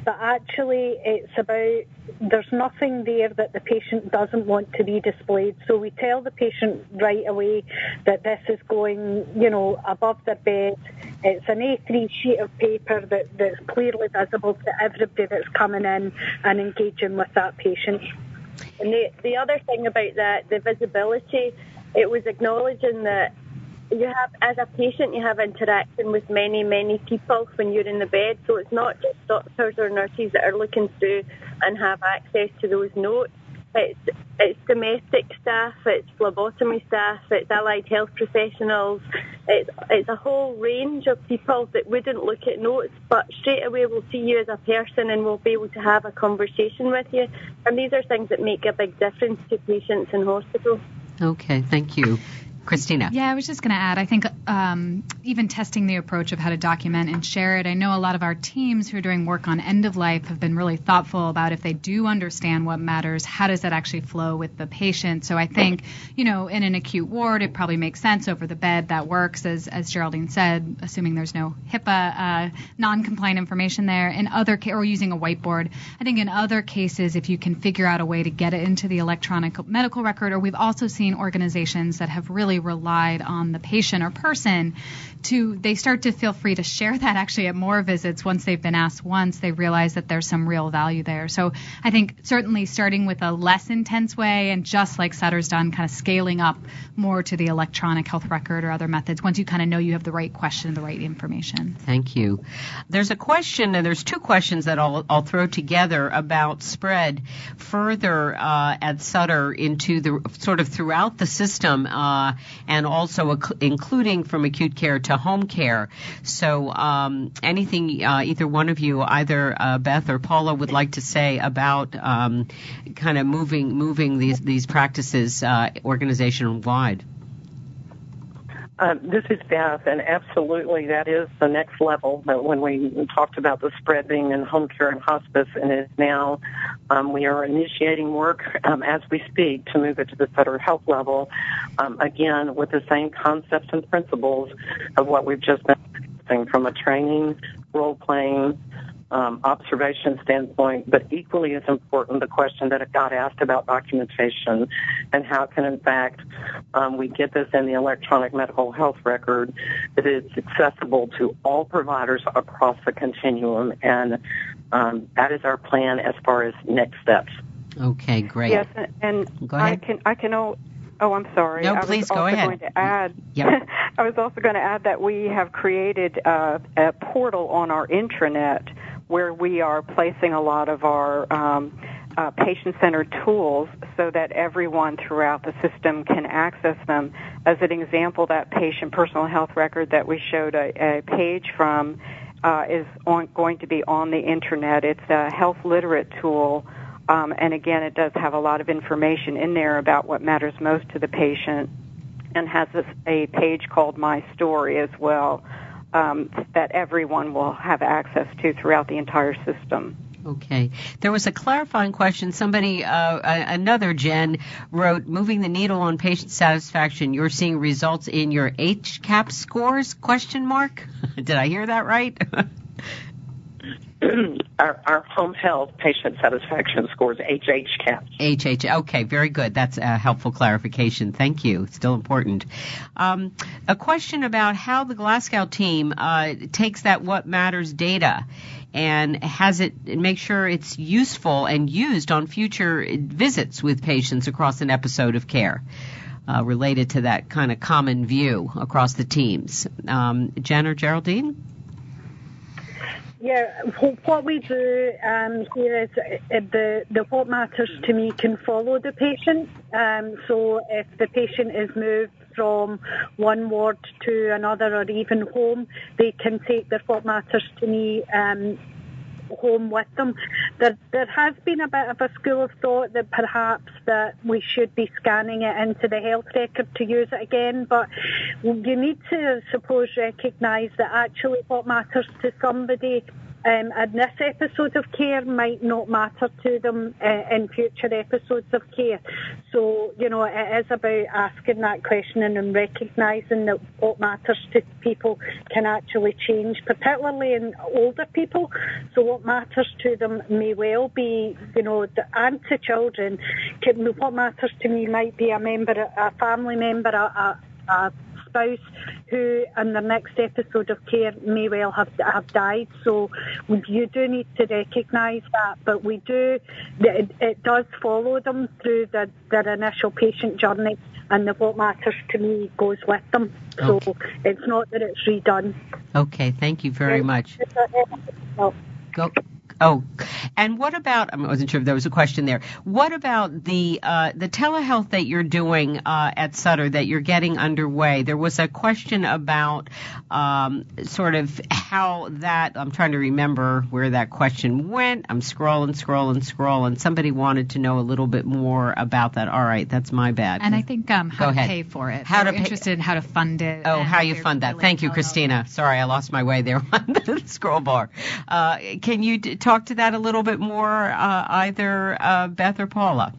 but actually it's about there's nothing there that the patient doesn't want to be displayed. So we tell the patient right away that this is going, you know, above their bed. It's an A3 sheet of paper that, that's clearly visible to everybody that's coming in and engaging with that patient. And the, the other thing about that, the visibility, it was acknowledging that you have, as a patient, you have interaction with many, many people when you're in the bed. So it's not just doctors or nurses that are looking through and have access to those notes. It's, it's domestic staff, it's phlebotomy staff, it's allied health professionals. It's, it's a whole range of people that wouldn't look at notes, but straight away will see you as a person and will be able to have a conversation with you. And these are things that make a big difference to patients in hospital. Okay, thank you. Christina. Yeah, I was just going to add. I think um, even testing the approach of how to document and share it. I know a lot of our teams who are doing work on end of life have been really thoughtful about if they do understand what matters, how does that actually flow with the patient. So I think you know in an acute ward, it probably makes sense over the bed. That works, as as Geraldine said, assuming there's no HIPAA uh, non-compliant information there. In other ca- or using a whiteboard. I think in other cases, if you can figure out a way to get it into the electronic medical record, or we've also seen organizations that have really relied on the patient or person to they start to feel free to share that actually at more visits once they've been asked once they realize that there's some real value there so i think certainly starting with a less intense way and just like sutter's done kind of scaling up more to the electronic health record or other methods once you kind of know you have the right question and the right information Thank you. There's a question, and there's two questions that I'll, I'll throw together about spread further uh, at Sutter into the sort of throughout the system, uh, and also including from acute care to home care. So, um, anything uh, either one of you, either uh, Beth or Paula, would like to say about um, kind of moving moving these these practices uh, organization wide? Uh, this is Beth, and absolutely that is the next level. But when we talked about the spread being in home care and hospice, and is now um, we are initiating work um, as we speak to move it to the federal health level. Um, again, with the same concepts and principles of what we've just been discussing from a training, role playing, observation standpoint, but equally as important, the question that it got asked about documentation and how can, in fact, um, we get this in the electronic medical health record that it's accessible to all providers across the continuum, and um, that is our plan as far as next steps. Okay, great. Yes, and, and Go I can I can o- Oh, I'm sorry. No, I was please, go also ahead. Going to add, Yep. <laughs> I was also going to add that we have created uh, a portal on our intranet where we are placing a lot of our um, uh, patient-centered tools so that everyone throughout the system can access them. As an example, that patient personal health record that we showed a, a page from uh, is on, going to be on the internet. It's a health literate tool. Um, and again, it does have a lot of information in there about what matters most to the patient and has a, a page called My Story as well um, that everyone will have access to throughout the entire system. Okay. There was a clarifying question. Somebody, uh, another Jen, wrote, "Moving the needle on patient satisfaction. You're seeing results in your HCAHPS scores?" Question mark. <laughs> Did I hear that right? <laughs> our, our home health patient satisfaction scores, HHCAHPS. HH. Okay, very good. That's a helpful clarification. Thank you. Still important. Um, a question about how the Glasgow team uh, takes that what matters data and has it make sure it's useful and used on future visits with patients across an episode of care. Uh, related to that kind of common view across the teams. Um, Jen or Geraldine? Yeah, wh- what we do um, here is uh, the, the what matters to me can follow the patient. Um, so if the patient is moved from one ward to another or even home, they can take their what matters to me um, home with them. There, there has been a bit of a school of thought that perhaps that we should be scanning it into the health record to use it again, but you need to, I suppose, recognise that actually what matters to somebody um, in this episode of care might not matter to them uh, in future episodes of care. So, you know, it is about asking that question and recognising that what matters to people can actually change, particularly in older people. So what matters to them may well be, you know, and to children, can, what matters to me might be a member, a family member, a, a, a spouse who in the next episode of care may well have have died. So you do need to recognise that, but we do it, it does follow them through the, their initial patient journey, and the what matters to me goes with them. So it's not that it's redone. Okay, thank you very much. Go. Oh, and what about? I wasn't sure if there was a question there. What about the uh, the telehealth that you're doing uh, at Sutter that you're getting underway? There was a question about um, sort of how that. I'm trying to remember where that question went. I'm scrolling, scrolling, scrolling. Somebody wanted to know a little bit more about that. All right, that's my bad. And I think um, how Go to ahead. pay for it. How We're to pay- interested in how to fund it. Oh, how you fund that. Thank you. Christina. Sorry, I lost my way there <laughs> on the scroll bar. Uh, can you d- talk to that a little bit more, uh, either uh, Beth or Paula?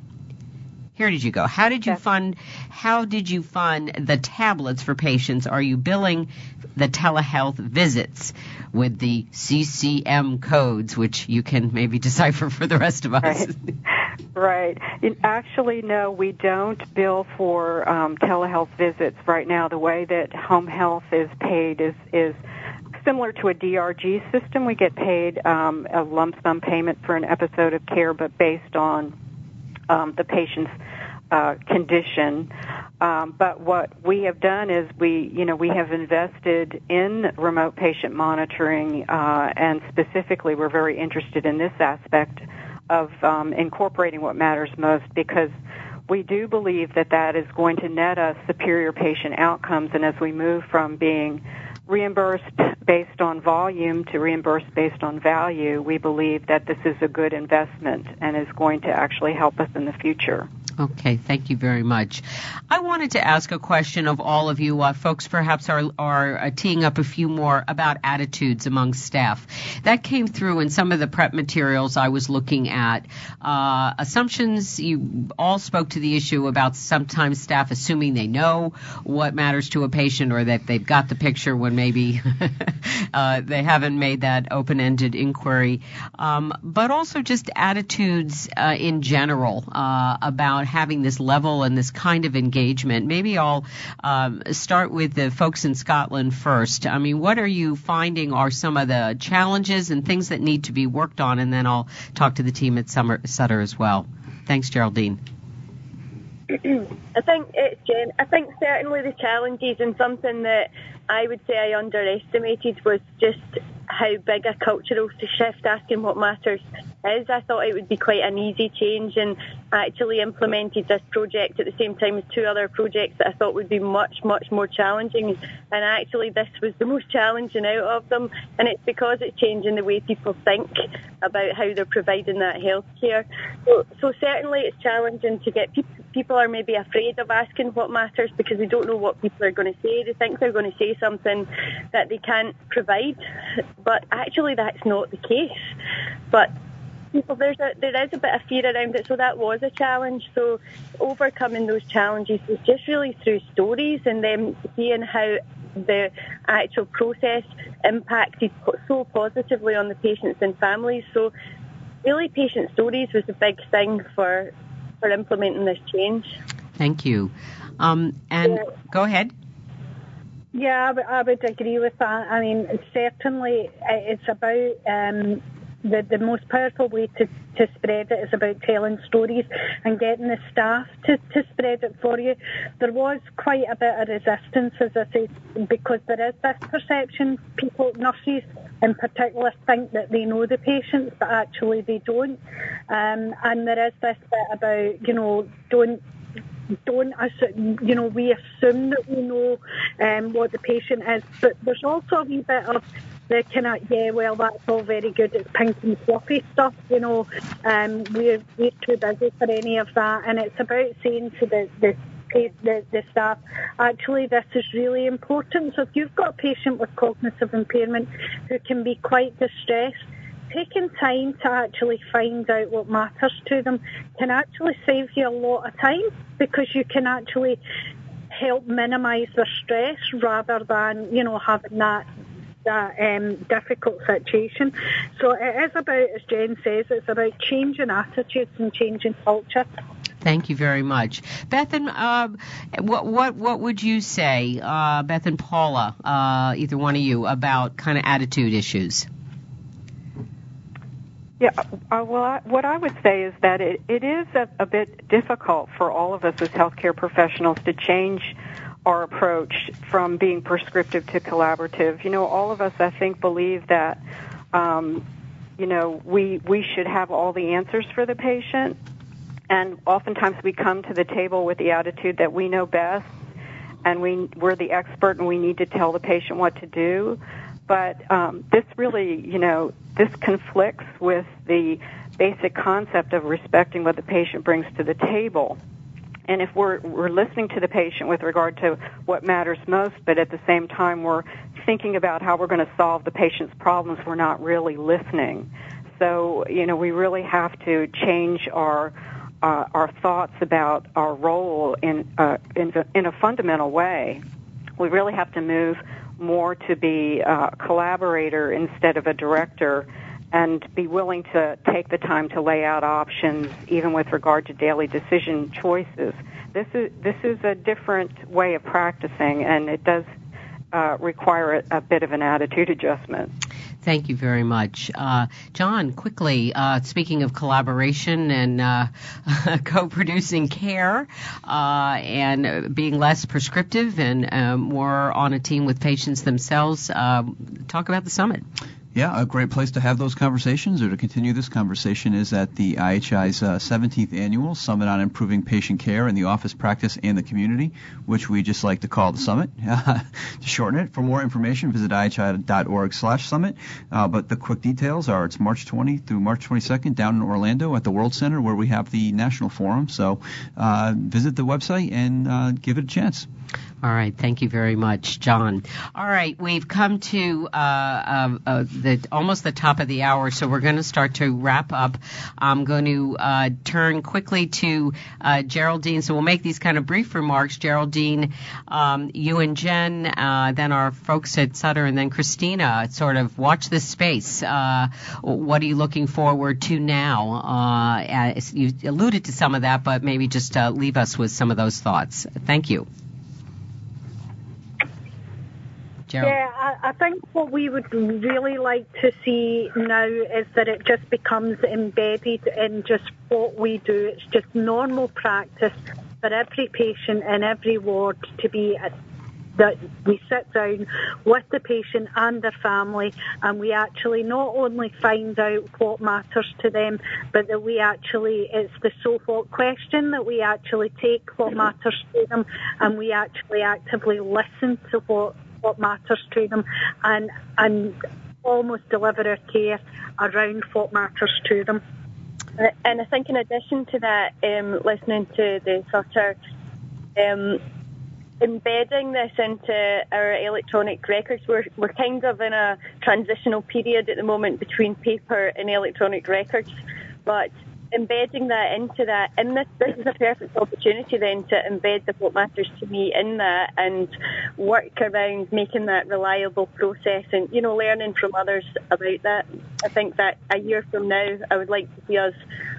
Here did you go. How did you fund? How did you fund the tablets for patients? Are you billing the telehealth visits with the CCM codes, which you can maybe <laughs> decipher for the rest of us? Right. Right. Actually, no, we don't bill for um, telehealth visits right now. The way that home health is paid is is similar to a DRG system. We get paid um, a lump sum payment for an episode of care, but based on um, the patient's uh, condition. Um, but what we have done is we, you know, we have invested in remote patient monitoring, uh, and specifically, we're very interested in this aspect of um, incorporating what matters most because we do believe that that is going to net us superior patient outcomes. And as we move from being reimbursed based on volume to reimbursed based on value, we believe that this is a good investment and is going to actually help us in the future. Okay, thank you very much. I wanted to ask a question of all of you. Uh, folks perhaps are, are uh, teeing up a few more about attitudes among staff. That came through in some of the prep materials I was looking at. Uh, assumptions, you all spoke to the issue about sometimes staff assuming they know what matters to a patient or that they've got the picture when maybe <laughs> uh, they haven't made that open ended inquiry. Um, but also just attitudes uh, in general uh, about having this level and this kind of engagement. Maybe I'll um, start with the folks in Scotland first. I mean, what are you finding are some of the challenges and things that need to be worked on? And then I'll talk to the team at Summer, Sutter as well. Thanks, Geraldine. <clears throat> I think it's Jen. I think certainly the challenges and something that I would say I underestimated was just how big a cultural shift asking what matters is. I thought it would be quite an easy change and actually implemented this project at the same time as two other projects that I thought would be much, much more challenging. And actually this was the most challenging out of them. And it's because it's changing the way people think about how they're providing that healthcare. So, so certainly it's challenging to get people people are maybe afraid of asking what matters because they don't know what people are going to say. They think they're going to say something that they can't provide, but actually that's not the case. But people, there's a there is a bit of fear around it, so that was a challenge. So overcoming those challenges was just really through stories and then seeing how the actual process impacted so positively on the patients and families. So really, patient stories was a big thing for for implementing this change. Thank you. Um, and Yeah. go ahead. Yeah, I would- I would agree with that. I mean, certainly uh, it's about um, the the most powerful way to, to spread it is about telling stories and getting the staff to, to spread it for you. There was quite a bit of resistance, as I said, because there is this perception. People, nurses in particular, think that they know the patients, but actually they don't. Um, and there is this bit about, you know, don't don't assume, you know, we assume that we know um, what the patient is, but there's also a wee bit of the kind of, yeah, well, that's all very good, it's pink and fluffy stuff, you know, um, we're, we're too busy for any of that, and it's about saying to the, the the, the staff, actually this is really important. So if you've got a patient with cognitive impairment who can be quite distressed, taking time to actually find out what matters to them can actually save you a lot of time because you can actually help minimise their stress rather than, you know, having that that um, difficult situation. So it is about, as Jen says, it's about changing attitudes and changing culture. Thank you very much, Beth. And uh, what what what would you say, uh, Beth and Paula, uh, either one of you, about kind of attitude issues? Yeah, uh, well, I, what I would say is that it, it is a, a bit difficult for all of us as healthcare professionals to change our approach from being prescriptive to collaborative. You know, all of us, I think, believe that um, you know, we we should have all the answers for the patient. And oftentimes we come to the table with the attitude that we know best and we we're the expert and we need to tell the patient what to do. But um, this really, you know, this conflicts with the basic concept of respecting what the patient brings to the table. And if we're we're listening to the patient with regard to what matters most, but at the same time we're thinking about how we're going to solve the patient's problems, we're not really listening. So, you know, we really have to change our uh, our thoughts about our role in uh, in, in a fundamental way. We really have to move more to be a collaborator instead of a director and be willing to take the time to lay out options even with regard to daily decision choices. This is this is a different way of practicing and it does uh, require a, a bit of an attitude adjustment. Thank you very much. Uh, John, quickly, uh, speaking of collaboration and uh, <laughs> co producing care uh, and being less prescriptive and uh, more on a team with patients themselves, talk about the summit. Yeah, a great place to have those conversations or to continue this conversation is at the IHI's uh, 17th annual Summit on Improving Patient Care in the Office Practice and the Community, which we just like to call the Summit <laughs> to shorten it. For more information, visit ihi.org/summit. Uh, but the quick details are it's March 20 through March 22nd down in Orlando at the World Center where we have the national forum. So uh, visit the website and uh, give it a chance. All right, thank you very much, John. All right, we've come to uh, uh, uh, the almost the top of the hour, so we're going to start to wrap up. I'm going to uh, turn quickly to uh, Geraldine. So we'll make these kind of brief remarks. Geraldine, um, you and Jen, then our folks at Sutter, and then Christina. Sort of watch this space. what are you looking forward to now? you alluded to some of that, but maybe just leave us with some of those thoughts. Thank you. Yeah, I, I think what we would really like to see now is that it just becomes embedded in just what we do. It's just normal practice for every patient in every ward to be at that we sit down with the patient and their family and we actually not only find out what matters to them, but that we actually, it's the so what question that we actually take what matters to them and we actually actively listen to what what matters to them and and almost deliver our care around what matters to them. And I think in addition to that, um, listening to the Sutter, um, embedding this into our electronic records, we're, we're kind of in a transitional period at the moment between paper and electronic records. But embedding that into that, and this, this is a perfect opportunity then to embed the what matters to me in that and work around making that reliable process and, you know, learning from others about that. I think that a year from now, I would like to see us,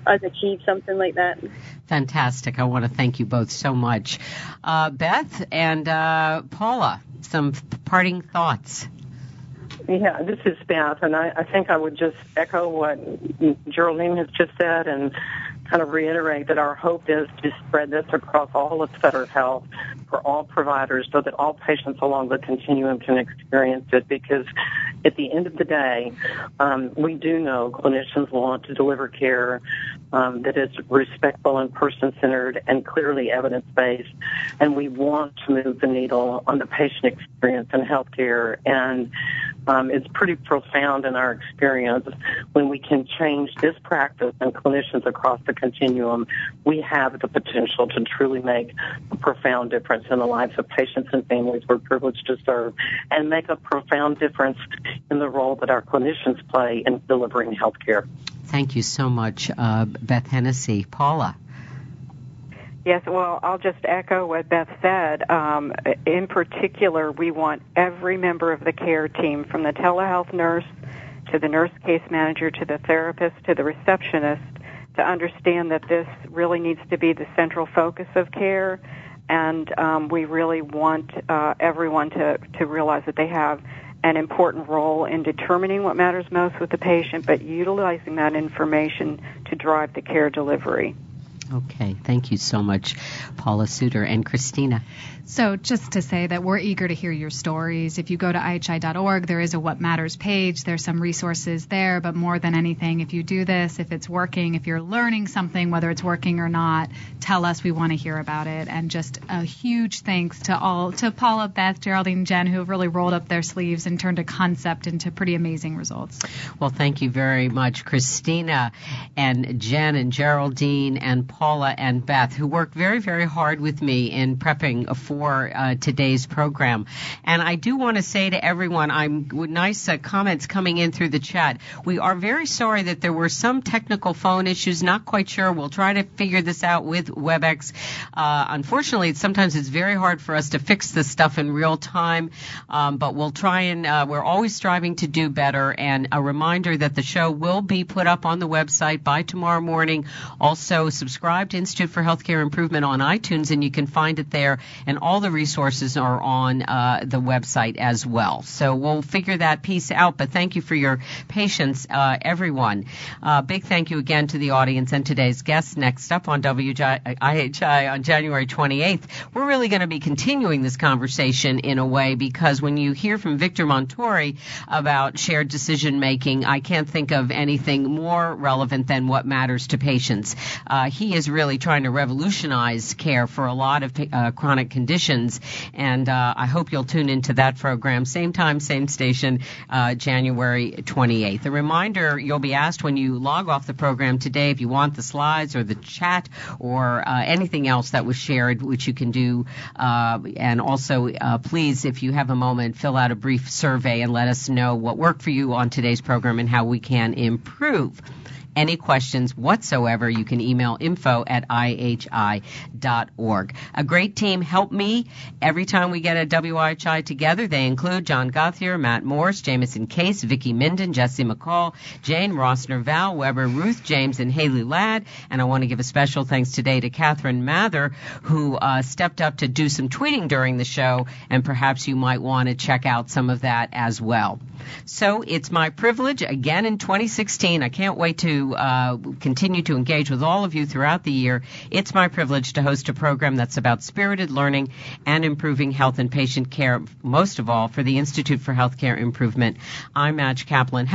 us achieve something like that. Fantastic. I want to thank you both so much. Uh, Beth and uh, Paula, some parting thoughts. Yeah, this is Beth, and I, I think I would just echo what Geraldine has just said and kind of reiterate that our hope is to spread this across all of Sutter Health for all providers so that all patients along the continuum can experience it because at the end of the day, um, we do know clinicians want to deliver care um, that is respectful and person-centered and clearly evidence-based, and we want to move the needle on the patient experience in healthcare. And um, it's pretty profound in our experience when we can change this practice and clinicians across the continuum. We have the potential to truly make a profound difference in the lives of patients and families we're privileged to serve, and make a profound difference in the role that our clinicians play in delivering health care. Thank you so much, uh, Beth Hennessy. Paula. Yes, well, I'll just echo what Beth said. Um, in particular, we want every member of the care team, from the telehealth nurse to the nurse case manager to the therapist to the receptionist, to understand that this really needs to be the central focus of care. And um, we really want uh, everyone to, to realize that they have an important role in determining what matters most with the patient, but utilizing that information to drive the care delivery. Okay, thank you so much, Paula Suter and Christina. So, just to say that we're eager to hear your stories. If you go to IHI.org, there is a What Matters page. There's some resources there, but more than anything, if you do this, if it's working, if you're learning something, whether it's working or not, tell us. We want to hear about it. And just a huge thanks to all, to Paula, Beth, Geraldine, Jen, who have really rolled up their sleeves and turned a concept into pretty amazing results. Well, thank you very much, Christina and Jen and Geraldine and Paula and Beth, who worked very, very hard with me in prepping for for uh, today's program. And I do want to say to everyone, I'm nice uh, comments coming in through the chat. We are very sorry that there were some technical phone issues. Not quite sure. We'll try to figure this out with WebEx. Uh, unfortunately, sometimes it's very hard for us to fix this stuff in real time, um, but we'll try and uh, we're always striving to do better. And a reminder that the show will be put up on the website by tomorrow morning. Also, subscribe to Institute for Healthcare Improvement on iTunes, and you can find it there. And all the resources are on uh, the website as well. So we'll figure that piece out. But thank you for your patience, uh, everyone. Uh, big thank you again to the audience and today's guests. Next up on WIHI on January 28th, we're really going to be continuing this conversation in a way because when you hear from Victor Montori about shared decision making, I can't think of anything more relevant than what matters to patients. Uh, he is really trying to revolutionize care for a lot of uh, chronic conditions conditions. And uh, I hope you'll tune into that program, same time, same station, uh, January 28th. A reminder you'll be asked when you log off the program today if you want the slides or the chat or uh, anything else that was shared, which you can do. Uh, and also, uh, please, if you have a moment, fill out a brief survey and let us know what worked for you on today's program and how we can improve any questions whatsoever, you can email info at ihi.org. A great team help me every time we get a WIHI together. They include John Gothier, Matt Morse, Jameson Case, Vicki Minden, Jesse McCall, Jane Rossner, Val Weber, Ruth James, and Haley Ladd. And I want to give a special thanks today to Catherine Mather, who uh, stepped up to do some tweeting during the show, and perhaps you might want to check out some of that as well. So it's my privilege again in 2016. I can't wait uh, continue to engage with all of you throughout the year. It's my privilege to host a program that's about spirited learning and improving health and patient care, most of all for the Institute for Healthcare Improvement. I'm Madge Kaplan.